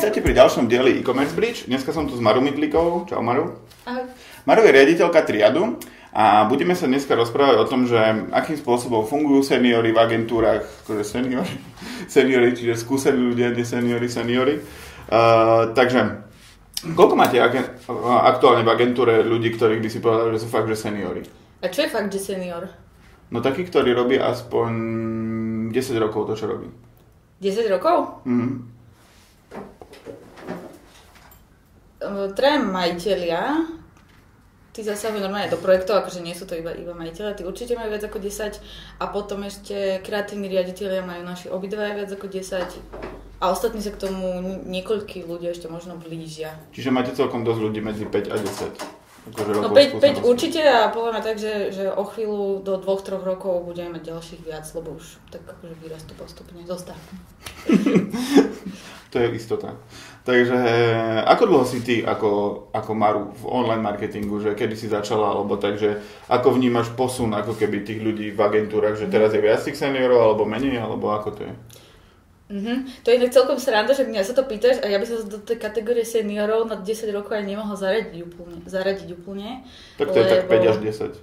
Vítajte pri ďalšom dieli e-commerce bridge. Dneska som tu s Maru Midlikovou. Čau Maru. Ahoj. Maru je riaditeľka Triadu a budeme sa dneska rozprávať o tom, že akým spôsobom fungujú seniory v agentúrach, akože seniory, seniory, čiže skúsení ľudia, nie seniory, seniory. Uh, takže, koľko máte agen- aktuálne v agentúre ľudí, ktorých by si povedal, že sú fakt, že seniory? A čo je fakt, že senior? No taký, ktorý robí aspoň 10 rokov to, čo robí. 10 rokov? Mhm. Uh, Traja majiteľia, tí zasahujú normálne do projektov, akože nie sú to iba, iba majiteľia, tí určite majú viac ako 10 a potom ešte kreatívni riaditeľia majú naši obidvaja viac ako 10 a ostatní sa k tomu niekoľkí ľudia ešte možno blížia. Čiže máte celkom dosť ľudí medzi 5 a 10. Akože No rokov 5, 5 skúsenosti. určite a podľa mňa tak, že, že o chvíľu do 2-3 rokov budeme mať ďalších viac, lebo už tak akože vyrastú postupne. Zostav. To je istota. Takže ako dlho si ty ako, ako Maru v online marketingu, že kedy si začala, alebo takže ako vnímaš posun ako keby tých ľudí v agentúrach, že teraz je viac tých seniorov, alebo menej, alebo ako to je? Mhm. To je inak celkom sranda, že mňa sa to pýtaš a ja by som sa do tej kategórie seniorov na 10 rokov aj nemohla zaradiť úplne. Zaradiť úplne Tak to je tak lebo- 5 až 10.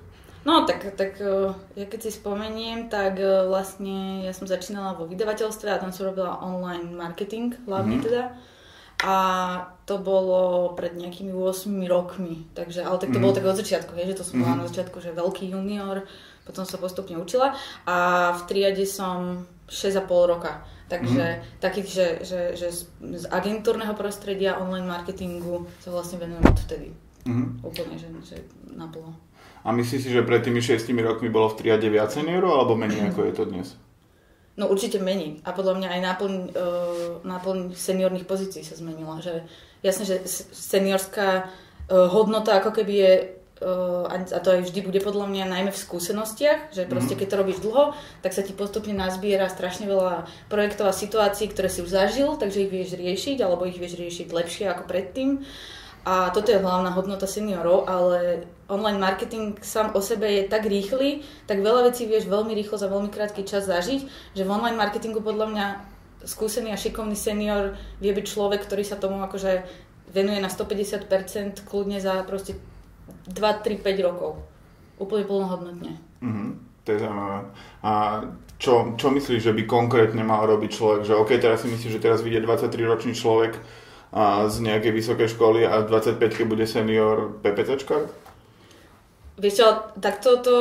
No tak, tak eh, ja keď si spomeniem, tak eh, vlastne ja som začínala vo vydavateľstve a tam som robila online marketing, hlavne Mhm. teda. A to bolo pred nejakými 8 rokmi, takže, ale tak to Mhm. bolo tak od začiatku, hej, že to som bola Mhm. na začiatku, že veľký junior, potom sa postupne učila a v triade som 6,5 roka. Takže Mhm. takých, že, že, že z, z agentúrneho prostredia, online marketingu sa vlastne venujem odvtedy. Mhm. Úplne, že, že naplno. A myslíš si, že pred tými 6 rokmi bolo v triade viac seniorov, alebo menej ako je to dnes? No určite mení. A podľa mňa aj náplň, uh, náplň seniorných pozícií sa zmenila. Že, jasne, že seniorská uh, hodnota ako keby je, a a to aj vždy bude podľa mňa najmä v skúsenostiach, že proste keď to robíš dlho, tak sa ti postupne nazbiera strašne veľa projektov a situácií, ktoré si už zažil, takže ich vieš riešiť, alebo ich vieš riešiť lepšie ako predtým. A toto je hlavná hodnota seniorov, ale online marketing sám o sebe je tak rýchly, tak veľa vecí vieš veľmi rýchlo za veľmi krátky čas zažiť, že v online marketingu podľa mňa skúsený a šikovný senior vie byť človek, ktorý sa tomu akože venuje na 150% kľudne za proste 2, 3, 5 rokov. Úplne plnohodnotne. Mhm. To je zaujímavé. A čo, čo myslíš, že by konkrétne mal robiť človek? Že OK, teraz si myslíš, že teraz vyjde 23-ročný človek a z nejakej vysokej školy a v 25 bude senior PPCčka? Vieš čo, tak to, to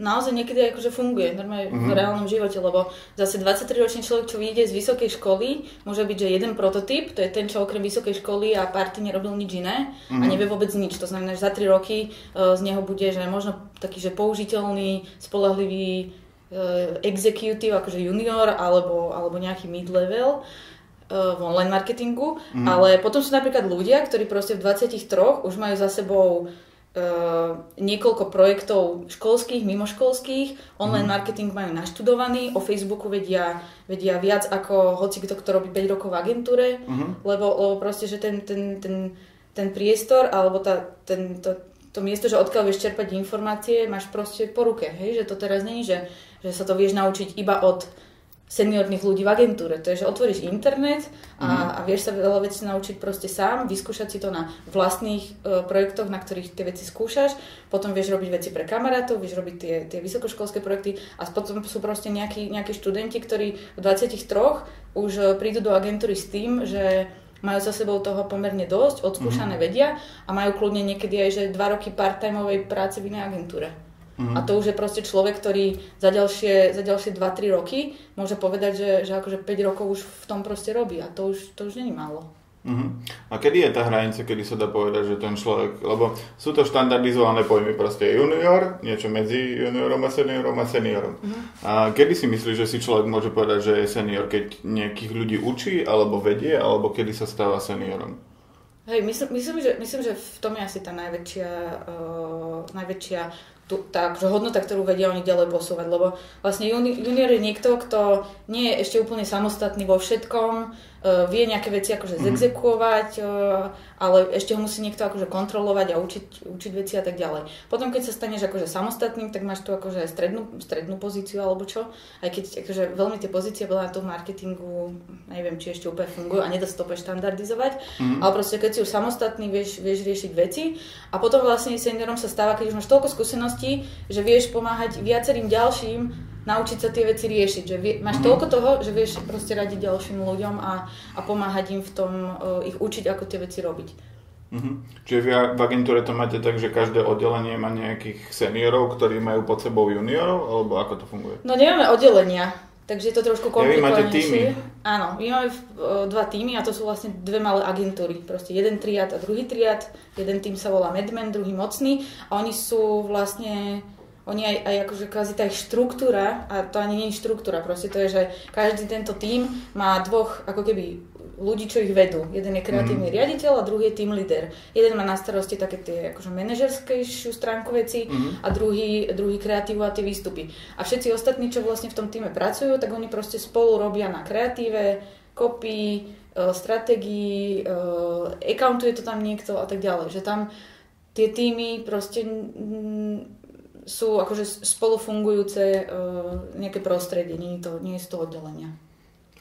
naozaj niekedy akože funguje normálne mm-hmm. v reálnom živote, lebo zase 23-ročný človek, čo vyjde z vysokej školy, môže byť, že jeden prototyp, to je ten, čo okrem vysokej školy a party nerobil nič iné mm-hmm. a nevie vôbec nič. To znamená, že za 3 roky uh, z neho bude, že možno taký, že použiteľný, spolahlivý uh, executive, akože junior alebo, alebo nejaký mid-level uh, v online marketingu, mm. ale potom sú napríklad ľudia, ktorí proste v 23 už majú za sebou uh, niekoľko projektov školských, mimoškolských, online marketing majú naštudovaný, o Facebooku vedia, vedia viac ako hoci kto, kto robí 5 rokov v agentúre, Mhm. lebo, lebo proste, že ten, ten, ten, ten priestor alebo tá, ten, to, to miesto, že odkiaľ vieš čerpať informácie, máš proste po ruke, hej? že to teraz není, že, že sa to vieš naučiť iba od seniorných ľudí v agentúre. To je, že otvoríš internet a, a vieš sa veľa vecí naučiť proste sám, vyskúšať si to na vlastných e, projektoch, na ktorých tie veci skúšaš, potom vieš robiť veci pre kamarátov, vieš robiť tie, tie vysokoškolské projekty a potom sú proste nejakí, nejakí študenti, ktorí v 23 už e, prídu do agentúry s tým, že majú za sebou toho pomerne dosť, odskúšané vedia a majú kľudne niekedy aj že dva roky part-timeovej práce v inej agentúre. A to už je proste človek, ktorý za ďalšie, za ďalšie 2-3 roky môže povedať, že, že akože 5 rokov už v tom proste robí a to už, to už není málo. Mhm. A kedy je tá hranica, kedy sa dá povedať, že ten človek, lebo sú to štandardizované pojmy, proste junior, niečo medzi juniorom a seniorom a seniorom. A kedy si myslíš, že si človek môže povedať, že je senior, keď nejakých ľudí učí, alebo vedie, alebo kedy sa stáva seniorom? Hej, myslím, myslím, že, myslím, že v tom je asi tá najväčšia, uh, najväčšia tú, tá akože hodnota, ktorú vedia oni ďalej posúvať, lebo vlastne juni, junior je niekto, kto nie je ešte úplne samostatný vo všetkom, vie nejaké veci akože mm. zexekuovať, uh, ale ešte ho musí niekto akože kontrolovať a učiť, učiť veci a tak ďalej. Potom, keď sa staneš akože samostatným, tak máš tu akože strednú, strednú pozíciu alebo čo, aj keď akože veľmi tie pozície veľa na tom marketingu, neviem, či ešte úplne fungujú a nedá sa to úplne štandardizovať, mm. ale proste keď si už samostatný, vieš, vieš riešiť veci a potom vlastne seniorom sa stáva, keď už máš toľko skúseností, že vieš pomáhať viacerým ďalším naučiť sa tie veci riešiť. Že vie, máš mm-hmm. toľko toho, že vieš proste radiť ďalším ľuďom a, a pomáhať im v tom, uh, ich učiť, ako tie veci robiť. Mm-hmm. Čiže vy v agentúre to máte tak, že každé oddelenie má nejakých seniorov, ktorí majú pod sebou juniorov, alebo ako to funguje? No nemáme oddelenia, takže je to trošku komplikovanejšie. Ja, Áno, my máme uh, dva týmy a to sú vlastne dve malé agentúry. Proste jeden triad a druhý triad. Jeden tým sa volá Medmen, druhý Mocný a oni sú vlastne oni aj, aj akože kvázi tá ich štruktúra, a to ani nie je štruktúra, proste to je, že každý tento tím má dvoch ako keby ľudí, čo ich vedú. Jeden je kreatívny mm. riaditeľ a druhý je team leader. Jeden má na starosti také tie akože manažerskejšiu stránku veci mm. a druhý, druhý kreatívu a tie výstupy. A všetci ostatní, čo vlastne v tom týme pracujú, tak oni proste spolu robia na kreatíve, kopii, e, stratégii, e, accountuje to tam niekto a tak ďalej. Že tam tie týmy proste sú akože spolufungujúce uh, nejaké prostredie, nie je, to, nie je z toho oddelenia.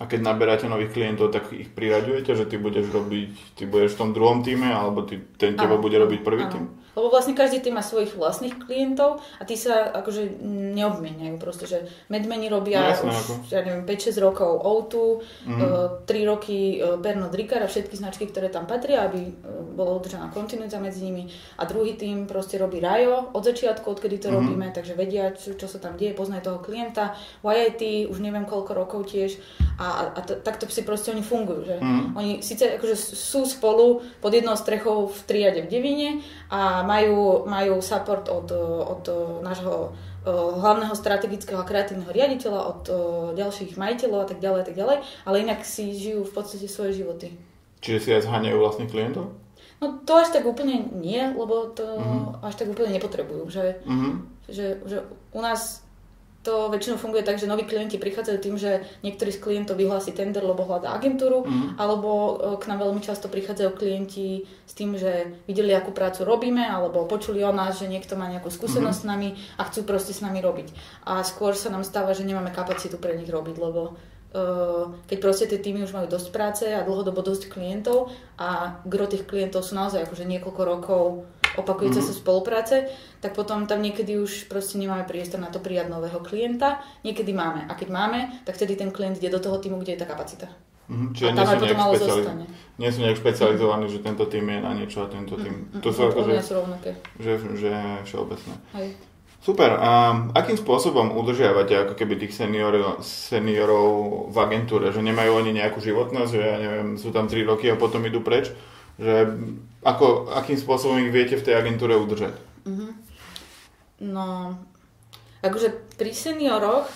A keď naberáte nových klientov, tak ich priraďujete, že ty budeš robiť, ty budeš v tom druhom týme, alebo ty, ten teba bude robiť prvý tým? Lebo vlastne každý tým má svojich vlastných klientov a tí sa akože neobmieniajú proste, že medmeni robia no, jasné, už, ako. ja neviem, 5-6 rokov O2, mm. uh, 3 roky uh, Bernard Ricard a všetky značky, ktoré tam patria, aby uh, bola udržaná kontinuita medzi nimi. A druhý tým proste robí Rajo od začiatku, odkedy to mm. robíme, takže vedia, čo, čo sa tam deje, poznajú toho klienta. YIT už neviem koľko rokov tiež a, a t- takto si proste oni fungujú, že mm. oni síce akože sú spolu pod jednou strechou v triade v Devine a majú, majú support od, od nášho eh, hlavného strategického a kreatívneho riaditeľa, od eh, ďalších majiteľov a tak ďalej a tak ďalej, ale inak si žijú v podstate svoje životy. Čiže si aj zháňajú vlastných klientov? No to až tak úplne nie, lebo to uh-huh. až tak úplne nepotrebujú. Že, uh-huh. že, že u nás to väčšinou funguje tak, že noví klienti prichádzajú tým, že niektorý z klientov vyhlási tender, lebo hľadá agentúru, mm. alebo e, k nám veľmi často prichádzajú klienti s tým, že videli, akú prácu robíme, alebo počuli o nás, že niekto má nejakú skúsenosť mm. s nami a chcú proste s nami robiť. A skôr sa nám stáva, že nemáme kapacitu pre nich robiť, lebo uh, keď proste tie týmy už majú dosť práce a dlhodobo dosť klientov a gro tých klientov sú naozaj akože niekoľko rokov opakujúce mm-hmm. sa spolupráce, tak potom tam niekedy už proste nemáme priestor na to prijať nového klienta. Niekedy máme. A keď máme, tak vtedy ten klient ide do toho týmu, kde je tá kapacita. Mm-hmm. Čiže a tam nie sú, potom ale zostane. nie sú nejak špecializovaní, mm-hmm. že tento tým je na niečo a tento tým. Mm-hmm. To sú ako, že, sú rovnaké. Že, že všeobecné. Hej. Super. A akým spôsobom udržiavate ako keby tých senior, seniorov v agentúre? Že nemajú oni nejakú životnosť, že ja neviem, sú tam 3 roky a potom idú preč? Že ako, akým spôsobom ich viete v tej agentúre udržať? Mm-hmm. No, akože pri senioroch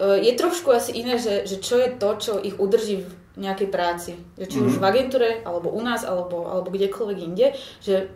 e, je trošku asi iné, že, že čo je to, čo ich udrží v nejakej práci. Že či mm-hmm. už v agentúre, alebo u nás, alebo, alebo kdekoľvek inde. Že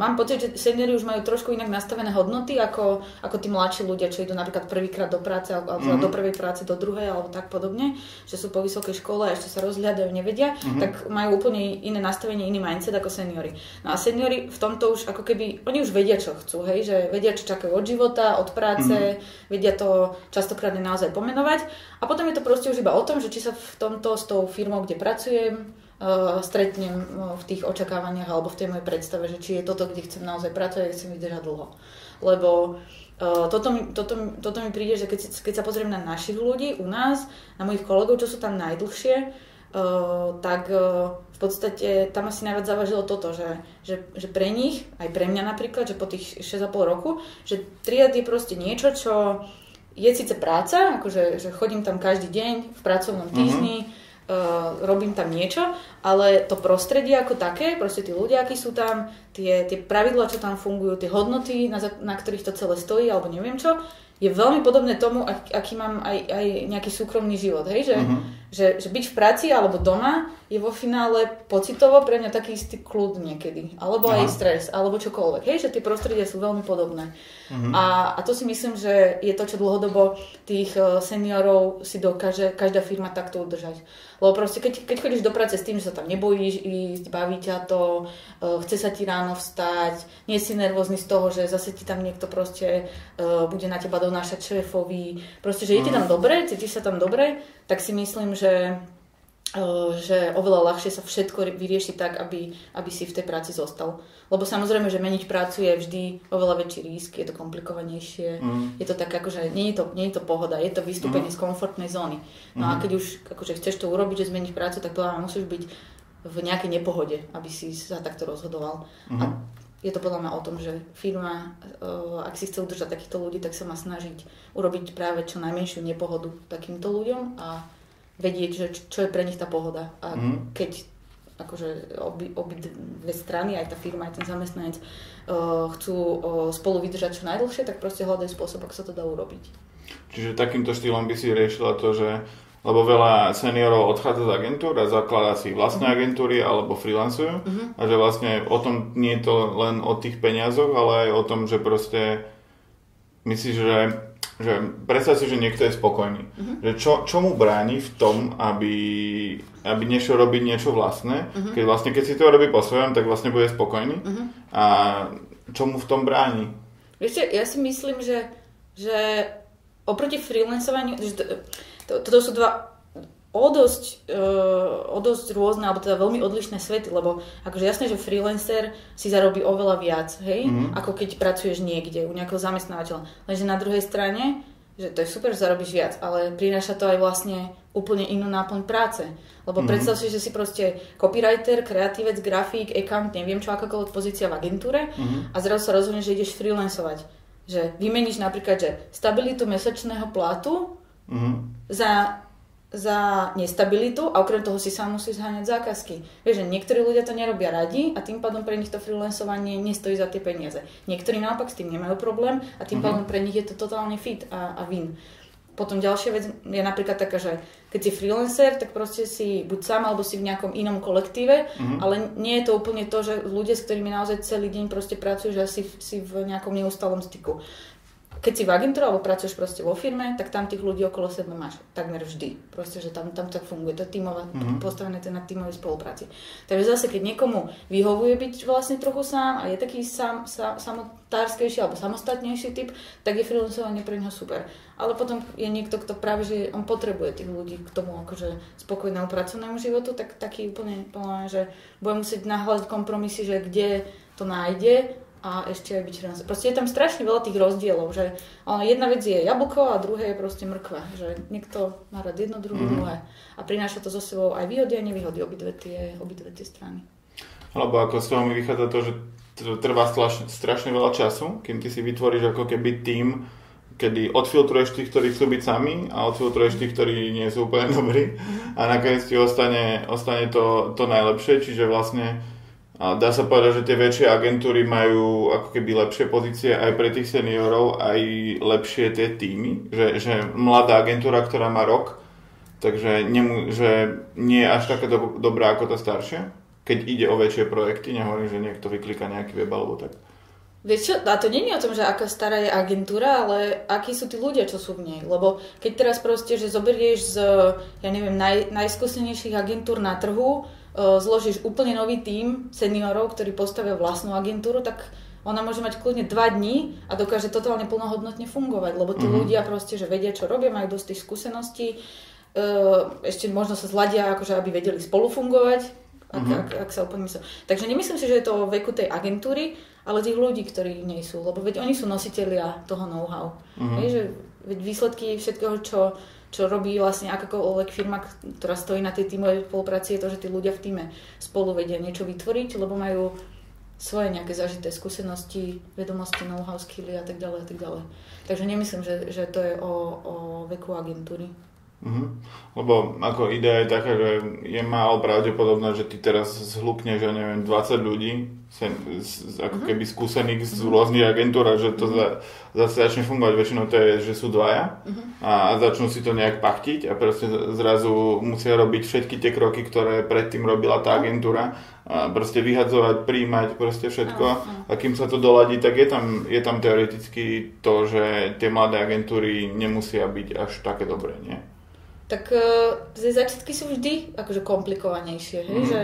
mám pocit, že seniori už majú trošku inak nastavené hodnoty ako, ako tí mladší ľudia, čo idú napríklad prvýkrát do práce alebo mm-hmm. do prvej práce, do druhej alebo tak podobne, že sú po vysokej škole a ešte sa rozhľadajú, nevedia, mm-hmm. tak majú úplne iné nastavenie, iný mindset ako seniori. No a seniori v tomto už ako keby, oni už vedia, čo chcú, hej, že vedia, čo čakajú od života, od práce, mm-hmm. vedia to častokrát naozaj pomenovať a potom je to proste už iba o tom, že či sa v tomto s tou firmou, kde pracujem, stretnem uh, v tých očakávaniach alebo v tej mojej predstave, že či je toto, kde chcem naozaj pracovať, chcem vydržať dlho. Lebo uh, toto, mi, toto, toto mi príde, že keď, keď sa pozriem na našich ľudí u nás, na mojich kolegov, čo sú tam najdlhšie, tak v podstate tam asi najviac zavažilo toto, že, že, že pre nich, aj pre mňa napríklad, že po tých 6,5 roku, že triad je proste niečo, čo je síce práca, akože že chodím tam každý deň v pracovnom týždni, mm-hmm uh, robím tam niečo, ale to prostredie ako také, proste tí ľudia, akí sú tam, tie, tie pravidla, čo tam fungujú, tie hodnoty, na, na ktorých to celé stojí, alebo neviem čo, je veľmi podobné tomu, ak, aký mám aj, aj nejaký súkromný život. Hej? Že, uh-huh. Že, že byť v práci alebo doma je vo finále pocitovo pre mňa taký istý kľud niekedy. Alebo uh-huh. aj stres, alebo čokoľvek. Hej? Že tie prostredia sú veľmi podobné. Uh-huh. A, a to si myslím, že je to, čo dlhodobo tých eh, seniorov si dokáže každá firma takto udržať. Lebo proste, keď, keď chodíš do práce s tým, že sa tam nebojíš ísť, baví ťa to, uh, chce sa ti ráno vstať, nie si nervózny z toho, že zase ti tam niekto proste uh, bude na teba donášať šéfovi, proste, že je ti tam mhm. dobre, cítiš sa tam dobre, tak si myslím, že že oveľa ľahšie sa všetko vyrieši tak, aby, aby si v tej práci zostal. Lebo samozrejme, že meniť prácu je vždy oveľa väčší risk, je to komplikovanejšie, mm. je to tak akože, nie je to, nie je to pohoda, je to vystúpenie mm. z komfortnej zóny. No mm. a keď už akože chceš to urobiť, že zmeniť prácu, tak podľa musíš byť v nejakej nepohode, aby si sa takto rozhodoval. Mm. A je to podľa mňa o tom, že firma, ak si chce udržať takýchto ľudí, tak sa má snažiť urobiť práve čo najmenšiu nepohodu takýmto ľuďom a vedieť, že čo je pre nich tá pohoda. A mm. keď akože obi, obi dve strany, aj tá firma, aj ten zamestnanec uh, chcú uh, spolu vydržať čo najdlhšie, tak proste hľadajú spôsob, ako sa to dá urobiť. Čiže takýmto štýlom by si riešila to, že lebo veľa seniorov odchádza z agentúr a zakladá si vlastné uh-huh. agentúry alebo freelancujú uh-huh. a že vlastne o tom nie je to len o tých peniazoch, ale aj o tom, že proste myslíš, že že predstav si, že niekto je spokojný. Uh-huh. Že čo, čo mu bráni v tom, aby, aby nešiel robiť niečo vlastné, uh-huh. keď vlastne keď si to robí po svojom, tak vlastne bude spokojný. Uh-huh. A čo mu v tom bráni? Viete, ja si myslím, že, že oproti freelancovaniu, že to, to, toto sú dva o dosť, uh, o dosť rôzne, alebo teda veľmi odlišné svety, lebo akože jasné, že freelancer si zarobí oveľa viac, hej, mm-hmm. ako keď pracuješ niekde u nejakého zamestnávateľa. Lenže na druhej strane, že to je super, že zarobíš viac, ale prináša to aj vlastne úplne inú náplň práce. Lebo mm-hmm. predstav si, že si proste copywriter, kreatívec, grafík, account, neviem čo, akákoľvek pozícia v agentúre mm-hmm. a zrazu sa rozhodneš, že ideš freelancovať. Že vymeníš napríklad, že stabilitu mesačného platu mm-hmm. za za nestabilitu a okrem toho si sám musí zháňať zákazky. Vieš, že niektorí ľudia to nerobia radi a tým pádom pre nich to freelancovanie nestojí za tie peniaze. Niektorí naopak s tým nemajú problém a tým uh-huh. pádom pre nich je to totálne fit a, a win. Potom ďalšia vec je napríklad taká, že keď si freelancer, tak proste si buď sám alebo si v nejakom inom kolektíve, uh-huh. ale nie je to úplne to, že ľudia, s ktorými naozaj celý deň proste pracujú, že si, si v nejakom neustalom styku keď si v agentúre alebo pracuješ proste vo firme, tak tam tých ľudí okolo seba máš takmer vždy. Proste, že tam, tam tak funguje. To je mm-hmm. postavené to na tímovej spolupráci. Takže zase, keď niekomu vyhovuje byť vlastne trochu sám a je taký sam, sa, samotárskejší alebo samostatnejší typ, tak je freelancovanie pre neho super. Ale potom je niekto, kto práve, že on potrebuje tých ľudí k tomu akože spokojnému pracovnému životu, tak taký úplne, úplne že bude musieť nahľadať kompromisy, že kde to nájde a ešte aj byť freelancer. Proste je tam strašne veľa tých rozdielov, že jedna vec je jablko a druhé je proste mrkva, že niekto má rád jedno, druhé, mm-hmm. druhé a prináša to so sebou aj výhody a nevýhody obidve tie, obidve tie strany. Alebo ako z toho mi vychádza to, že trvá strašne, strašne veľa času, kým ty si vytvoríš ako keby tým, kedy odfiltruješ tých, ktorí chcú byť sami a odfiltruješ tých, ktorí nie sú úplne dobrí mhm. a nakoniec ti ostane, ostane to, to najlepšie, čiže vlastne a dá sa povedať, že tie väčšie agentúry majú ako keby lepšie pozície aj pre tých seniorov, aj lepšie tie týmy. Že, že mladá agentúra, ktorá má rok, takže nemu, že nie je až taká do, dobrá ako tá staršia, keď ide o väčšie projekty, nehovorím, že niekto vyklika nejaký web alebo tak. Vieš čo, a to nie je o tom, že aká stará je agentúra, ale akí sú tí ľudia, čo sú v nej. Lebo keď teraz proste, že zoberieš z, ja neviem, naj, najskúsenejších agentúr na trhu, zložíš úplne nový tím seniorov, ktorí postavia vlastnú agentúru, tak ona môže mať kľudne 2 dní a dokáže totálne plnohodnotne fungovať, lebo tí mm-hmm. ľudia proste, že vedia, čo robia, majú dosť tých skúseností, e, ešte možno sa zladia, akože aby vedeli spolu fungovať, ak, mm-hmm. ak, ak sa úplne myslel. Takže nemyslím si, že je to o veku tej agentúry, ale tých ľudí, ktorí nie sú, lebo veď oni sú nositeľia toho know-how. Mm-hmm. Že veď výsledky všetkého, čo čo robí vlastne akákoľvek firma, ktorá stojí na tej tímovej spolupráci, je to, že tí ľudia v týme spolu vedia niečo vytvoriť, lebo majú svoje nejaké zažité skúsenosti, vedomosti, know-how, skilly a tak ďalej a tak ďalej. Takže nemyslím, že, že to je o, o veku agentúry. Uh-huh. Lebo ako idea je taká, že je málo pravdepodobné, že ty teraz zhlukneš, ja neviem, 20 ľudí, sem, z, ako uh-huh. keby skúsených z rôznych agentúr a že to uh-huh. za, zase začne fungovať. Väčšinou to je, že sú dvaja uh-huh. a, a začnú si to nejak pachtiť a proste zrazu musia robiť všetky tie kroky, ktoré predtým robila tá agentúra a proste vyhadzovať, príjmať, proste všetko. A kým sa to doladí, tak je tam, je tam teoreticky to, že tie mladé agentúry nemusia byť až také dobré, nie? Tak uh, tie začiatky sú vždy akože komplikovanejšie, hej? Mm. že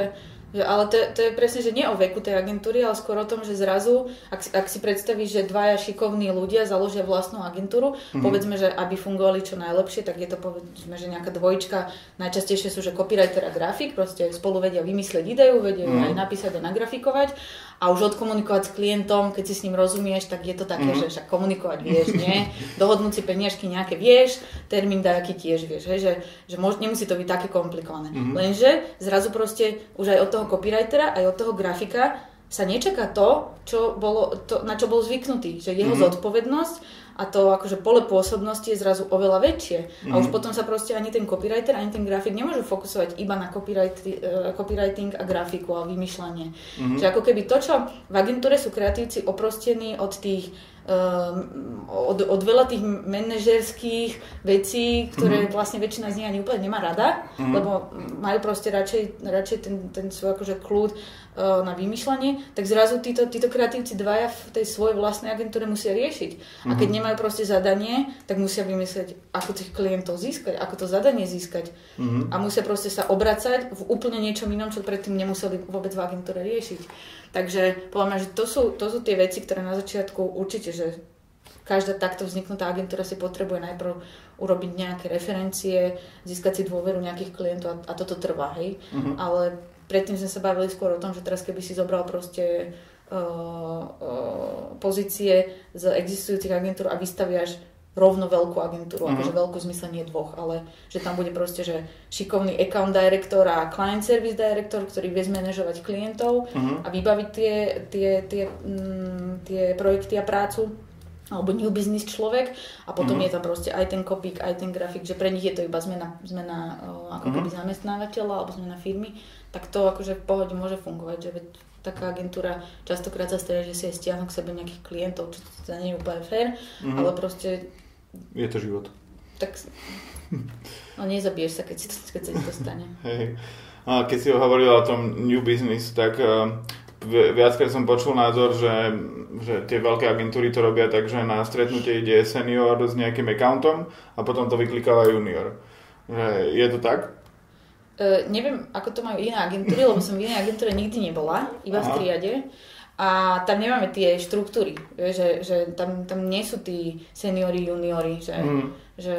že, ale to, to je presne, že nie o veku tej agentúry, ale skôr o tom, že zrazu, ak, ak si predstavíš, že dvaja šikovní ľudia založia vlastnú agentúru, mm-hmm. povedzme, že aby fungovali čo najlepšie, tak je to povedzme, že nejaká dvojička, najčastejšie sú, že copywriter a grafik, proste spolu vedia vymyslieť ideu, vedia mm-hmm. aj napísať a nagrafikovať a už odkomunikovať s klientom, keď si s ním rozumieš, tak je to také, mm-hmm. že však komunikovať vieš, nie? Dohodnúť si peniažky nejaké vieš, termín dajaký tiež vieš, hej? že, že môž, nemusí to byť také komplikované. Mm-hmm. Lenže zrazu proste už aj od toho copywritera, aj od toho grafika sa nečaká to, čo bolo, to, na čo bol zvyknutý. Že jeho mm-hmm. zodpovednosť a to akože pole pôsobnosti je zrazu oveľa väčšie. Mm-hmm. A už mhm. potom sa proste ani ten copywriter, ani ten grafik nemôžu fokusovať iba na copyright, uh, copywriting a grafiku a vymýšľanie. Mm-hmm. Že ako keby to, čo v agentúre sú kreatívci oprostení od tých od, od veľa tých manažerských vecí, ktoré mm-hmm. vlastne väčšina z nich ani úplne nemá rada, mm-hmm. lebo majú proste radšej, radšej ten, ten svoj akože kľud uh, na vymýšľanie, tak zrazu títo, títo kreatívci dvaja v tej svojej vlastnej agentúre musia riešiť. Mm-hmm. A keď mhm. nemajú proste zadanie, tak musia vymyslieť, ako tých klientov získať, ako to zadanie získať. Mm-hmm. A musia proste sa obracať v úplne niečom inom, čo predtým nemuseli vôbec v agentúre riešiť. Takže podľa mňa, že to sú, to sú tie veci, ktoré na začiatku určite, že každá takto vzniknutá agentúra si potrebuje najprv urobiť nejaké referencie, získať si dôveru nejakých klientov a, a toto trvá, hej. Uh-huh. Ale predtým sme sa bavili skôr o tom, že teraz keby si zobral proste uh, uh, pozície z existujúcich agentúr a vystaviaš rovno veľkú agentúru, uh-huh. akože veľkú zmysle nie dvoch, ale že tam bude proste, že šikovný account director a client service director, ktorý vie zmanéžovať klientov uh-huh. a vybaviť tie, tie, tie, mm, tie projekty a prácu alebo new business človek a potom uh-huh. je tam proste aj ten kopík, aj ten grafik, že pre nich je to iba zmena, zmena ako uh-huh. keby zamestnávateľa alebo zmena firmy, tak to akože v pohode môže fungovať, že veď taká agentúra častokrát sa stane, že si aj stiahnu k sebe nejakých klientov, čo to nie je úplne fér, uh-huh. ale proste je to život. Tak no nezabiješ sa, keď, si, keď sa ti to stane. Hej. A keď si hovoril o tom new business, tak uh, viackrát som počul názor, že, že tie veľké agentúry to robia tak, že na stretnutie ide senior s nejakým accountom a potom to vyklikáva junior. Že je to tak? Uh, neviem, ako to majú iné agentúry, lebo som v inej agentúre nikdy nebola, iba Aha. v triade. A tam nemáme tie štruktúry, že, že tam, tam nie sú tí seniori, juniori, že, mm. že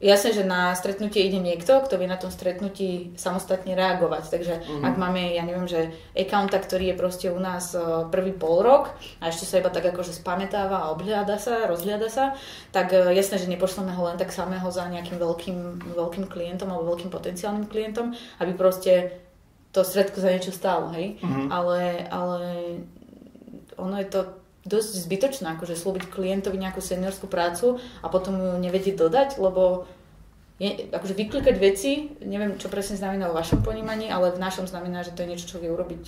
jasné, že na stretnutie ide niekto, kto vie na tom stretnutí samostatne reagovať. Takže mm. ak máme, ja neviem, že accounta, ktorý je proste u nás e, prvý pol rok a ešte sa iba tak akože spametáva a obhľada sa, rozhľada sa, tak e, jasné, že nepošleme ho len tak samého za nejakým veľkým, veľkým klientom alebo veľkým potenciálnym klientom, aby proste to stredko za niečo stálo, hej. Mm. Ale, ale ono je to dosť zbytočné, akože slúbiť klientovi nejakú seniorskú prácu a potom ju nevedieť dodať, lebo je, akože vyklikať veci, neviem, čo presne znamená vo vašom ponímaní, ale v našom znamená, že to je niečo, čo vie urobiť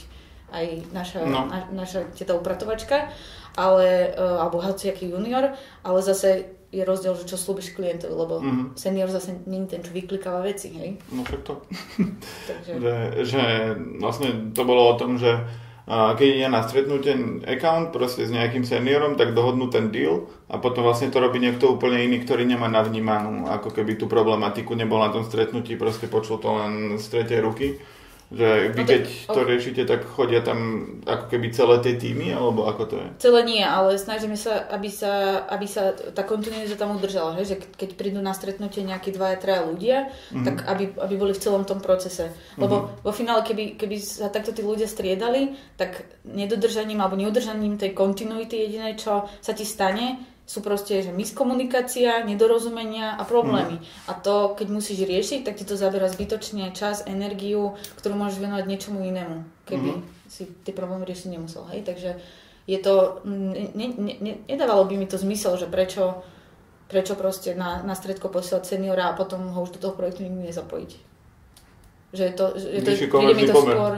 aj naša, no. na, naša teta upratovačka, ale, uh, alebo aký junior, ale zase je rozdiel, že čo slúbiš klientovi, lebo mm-hmm. senior zase je ten, čo vyklikáva veci, hej? No však to. Takže... že, že vlastne to bolo o tom, že a keď ide na stretnutie account proste s nejakým seniorom, tak dohodnú ten deal a potom vlastne to robí niekto úplne iný, ktorý nemá navnímanú, ako keby tú problematiku nebol na tom stretnutí, proste počul to len z tretej ruky že vy no keď to riešite, tak chodia tam ako keby celé tie týmy, alebo ako to je? Celé nie, ale snažíme sa, aby sa, aby sa tá kontinuita tam udržala, hej? že keď prídu na stretnutie nejakí dvaja, traja ľudia, mm-hmm. tak aby, aby boli v celom tom procese. Lebo mm-hmm. vo finále, keby, keby sa takto tí ľudia striedali, tak nedodržaním alebo neudržaním tej kontinuity jediné, čo sa ti stane, sú proste že miskomunikácia, nedorozumenia a problémy. Mm. A to, keď musíš riešiť, tak ti to zabera zbytočne čas, energiu, ktorú môžeš venovať niečomu inému, keby mm. si tie problémy riešiť nemusel. Hej? Takže je to, ne, ne, ne, nedávalo by mi to zmysel, že prečo, prečo proste na, na stredko posielať seniora a potom ho už do toho projektu nikdy nezapojiť. Že je to, že je to, príde mi to skôr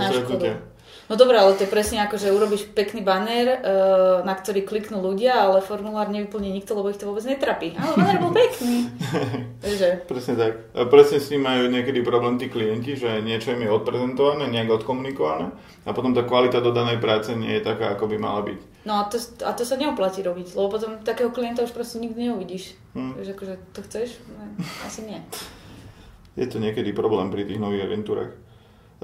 na škodu. No dobré, ale to je presne ako, že urobíš pekný banner, uh, na ktorý kliknú ľudia, ale formulár nevyplní nikto, lebo ich to vôbec netrapí. Ale banner bol pekný. Takže, Presne tak. A presne s tým majú niekedy problém tí klienti, že niečo im je odprezentované, nejak odkomunikované a potom tá kvalita dodanej práce nie je taká, ako by mala byť. no a to, a to sa neoplatí robiť, lebo potom takého klienta už proste nikdy neuvidíš. Hm. Takže akože, to chceš? Asi nie. Je to niekedy problém pri tých nových agentúrach.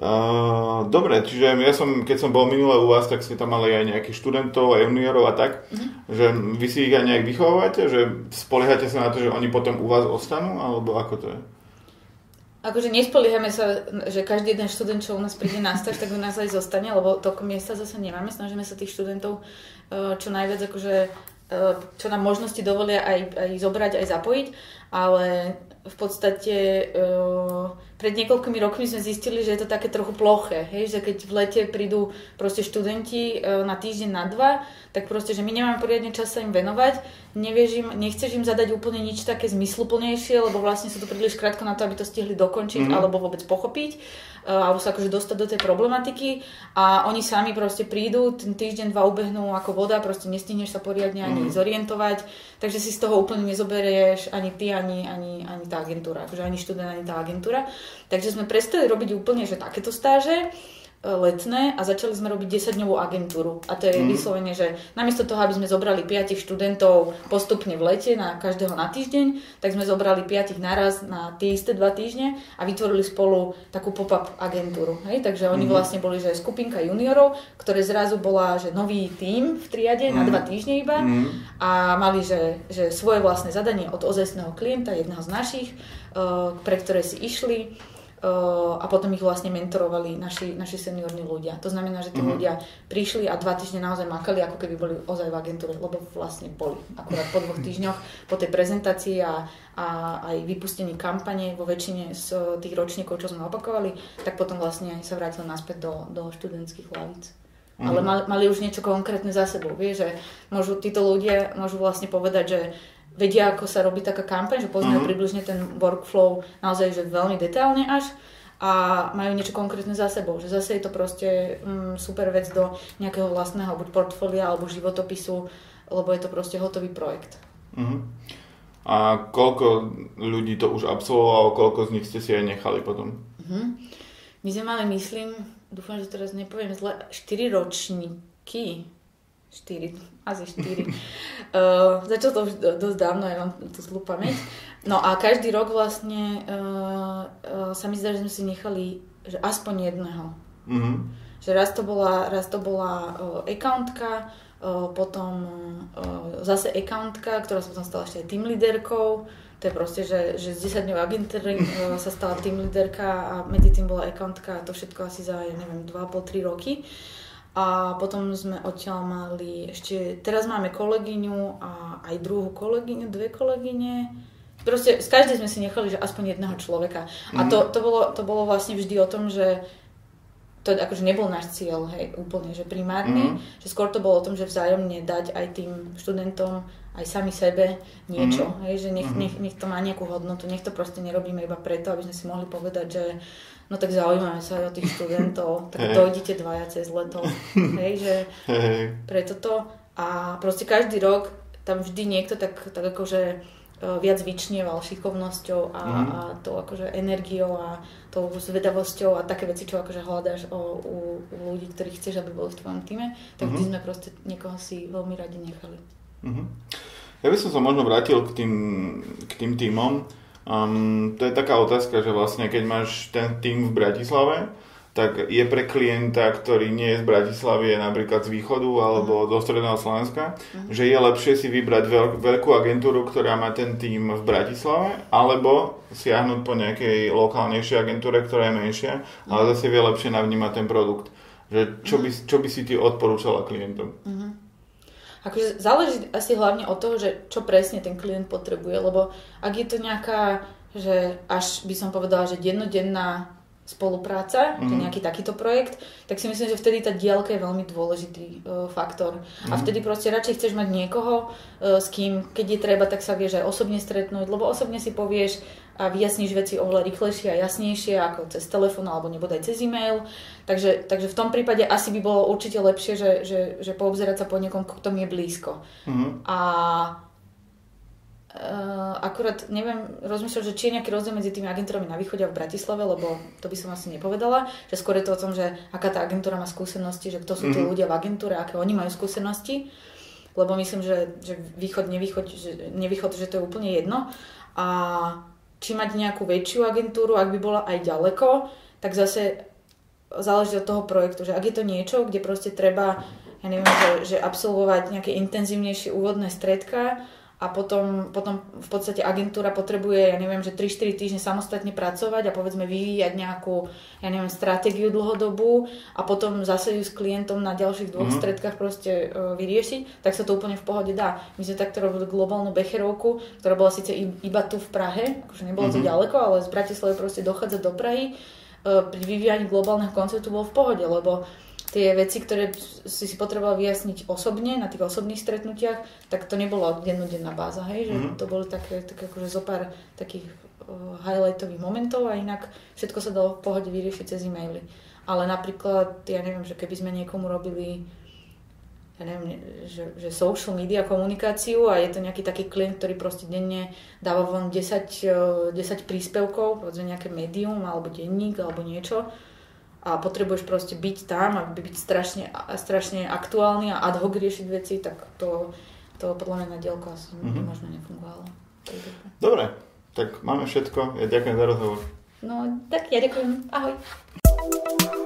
Uh, dobre, čiže ja som, keď som bol minule u vás, tak ste tam mali aj nejakých študentov a juniorov a tak, že vy si ich aj nejak vychovávate, že spoliehate sa na to, že oni potom u vás ostanú, alebo ako to je? Akože nespoliehame sa, že každý jeden študent, čo u nás príde na stáž, tak u nás aj zostane, lebo toľko miesta zase nemáme. Snažíme sa tých študentov eh, čo najviac, akože, eh, čo nám možnosti dovolia aj, aj zobrať, aj zapojiť, ale v podstate eh, pred niekoľkými rokmi sme zistili, že je to také trochu ploché, hej? že keď v lete prídu proste študenti na týždeň, na dva, tak proste, že my nemáme poriadne čas sa im venovať, nevieš im, nechceš im zadať úplne nič také zmysluplnejšie, lebo vlastne sú tu príliš krátko na to, aby to stihli dokončiť Mhm. alebo vôbec pochopiť, eh, alebo sa akože dostať do tej problematiky a oni sami proste prídu, ten týždeň, dva ubehnú ako voda, proste nestihneš sa poriadne ani Mhm. zorientovať, takže si z toho úplne nezoberieš ani ty, ani, ani, ani tá agentúra, akože ani študent, ani tá agentúra. Takže sme prestali robiť úplne, že takéto stáže, letné a začali sme robiť 10-dňovú agentúru. A to je Mhm. vyslovene, že namiesto toho, aby sme zobrali 5 študentov postupne v lete na každého na týždeň, tak sme zobrali 5 naraz na tie isté dva týždne a vytvorili spolu takú pop-up agentúru. Hej? Takže oni Mhm. vlastne boli, že skupinka juniorov, ktoré zrazu bola, že nový tím v triade na Mhm. dva týždne iba Mhm. a mali, že, že svoje vlastné zadanie od ozajstného klienta, jedného z našich, eh, pre ktoré si išli a potom ich vlastne mentorovali naši, naši seniorní ľudia. To znamená, že tí Mhm. ľudia prišli a dva týždne naozaj makali, ako keby boli ozaj v agentúre, lebo vlastne boli. Akurát po dvoch týždňoch, po tej prezentácii a, a aj vypustení kampane vo väčšine z tých ročníkov, čo sme opakovali, tak potom vlastne sa vrátili naspäť do, do študentských hlavíc. Mhm. Ale mali, mali už niečo konkrétne za sebou. Vieš, že môžu, títo ľudia môžu vlastne povedať, že vedia, ako sa robí taká kampaň, že poznajú Mhm. približne ten workflow naozaj že veľmi detailne až a majú niečo konkrétne za sebou. Že zase je to proste mm, super vec do nejakého vlastného buď portfólia alebo životopisu, lebo je to proste hotový projekt. Mhm. A koľko ľudí to už absolvovalo, koľko z nich ste si aj nechali potom? Mhm. My sme mali, myslím, dúfam, že teraz nepoviem zle, 4 ročníky. 4, asi 4. uh, začalo to už do- dosť dávno, ja mám tú zlú pamäť. No a každý rok vlastne uh, uh, sa mi zdá, že sme si nechali že aspoň jedného. Mhm. Že raz to bola, raz to bola uh, accountka, uh, potom uh, zase accountka, ktorá sa potom stala ešte aj team leaderkou. To je proste, že, že z 10 dňov agentúry uh, sa stala team leaderka a medzi tým bola accountka a to všetko asi za, ja neviem, 2,5-3 roky. A potom sme odtiaľ mali ešte, teraz máme kolegyňu a aj druhú kolegyňu, dve kolegyne. Proste z každej sme si nechali, že aspoň jedného človeka. A to, to, bolo, to bolo vlastne vždy o tom, že to akože nebol náš cieľ, hej, úplne, že primárne, Mhm. že skôr to bolo o tom, že vzájomne dať aj tým študentom, aj sami sebe niečo, Mhm. hej, že nech, Mhm. nech, nech to má nejakú hodnotu, nech to proste nerobíme iba preto, aby sme si mohli povedať, že no tak zaujímame sa aj o tých študentov, tak Hej. dojdite dvaja cez leto, hej, že Hej, hej. pre toto a proste každý rok tam vždy niekto tak, tak akože viac vyčnieval šikovnosťou a, Mhm. a to akože energiou a tou zvedavosťou a také veci, čo akože hľadáš o, u, u ľudí, ktorých chceš, aby boli v tvojom týme, tak Mhm. sme proste niekoho si veľmi radi nechali. Mhm. Ja by som sa možno vrátil k tým, k tým týmom. Um, to je taká otázka, že vlastne keď máš ten tým v Bratislave, tak je pre klienta, ktorý nie je z Bratislavy, je napríklad z východu alebo do stredného Slovenska, že je lepšie si vybrať veľk, veľkú agentúru, ktorá má ten tým v Bratislave, alebo siahnuť po nejakej lokálnejšej agentúre, ktorá je menšia, ale zase vie lepšie navnímať ten produkt. Že čo, by, čo by si ty odporúčala klientom? Akože záleží asi hlavne od toho, že čo presne ten klient potrebuje, lebo ak je to nejaká, že až by som povedala, že dennodenná spolupráca, mm-hmm. to je nejaký takýto projekt, tak si myslím, že vtedy tá diálka je veľmi dôležitý uh, faktor. Mm-hmm. A vtedy proste radšej chceš mať niekoho, uh, s kým, keď je treba, tak sa vieš aj osobne stretnúť, lebo osobne si povieš a vyjasníš veci oveľa rýchlejšie a jasnejšie ako cez telefón alebo nebodaj cez e-mail. Takže, takže v tom prípade asi by bolo určite lepšie, že, že, že poobzerať sa po niekom, kto mi je blízko. Mm-hmm. A Uh, akurát neviem, rozmýšľam, že či je nejaký rozdiel medzi tými agentúrami na východe a v Bratislave, lebo to by som asi nepovedala, že skôr je to o tom, že aká tá agentúra má skúsenosti, že kto sú tí mhm. ľudia v agentúre, aké oni majú skúsenosti, lebo myslím, že, že východ, nevýchod, že, nevýchod, že to je úplne jedno. A či mať nejakú väčšiu agentúru, ak by bola aj ďaleko, tak zase záleží od toho projektu, že ak je to niečo, kde proste treba, ja neviem, že, že absolvovať nejaké intenzívnejšie úvodné stredka, a potom, potom v podstate agentúra potrebuje, ja neviem, že 3-4 týždne samostatne pracovať a povedzme vyvíjať nejakú, ja neviem, stratégiu dlhodobú a potom zase ju s klientom na ďalších dvoch mm-hmm. stredkách proste uh, vyriešiť, tak sa to úplne v pohode dá. My sme takto robili globálnu becherovku, ktorá bola síce iba tu v Prahe, akože nebolo mm-hmm. to ďaleko, ale z Bratislavy proste dochádza do Prahy. Uh, pri vyvíjaní globálneho konceptu bol v pohode, lebo tie veci, ktoré si si potreboval vyjasniť osobne, na tých osobných stretnutiach, tak to nebolo dennodenná báza, hej, že mm-hmm. to bolo také, také akože zo pár takých uh, highlightových momentov a inak všetko sa dalo v pohode vyriešiť cez e-maily. Ale napríklad, ja neviem, že keby sme niekomu robili ja neviem, že, že social media komunikáciu a je to nejaký taký klient, ktorý proste denne dáva von 10, 10 príspevkov, povedzme nejaké médium alebo denník alebo niečo, a potrebuješ proste byť tam a byť strašne, strašne aktuálny a ad hoc riešiť veci, tak to, to podľa mňa na dielku asi mm-hmm. možno nefungovalo. Dobre, tak máme všetko. Ja ďakujem za rozhovor. No, tak ja ďakujem. Ahoj.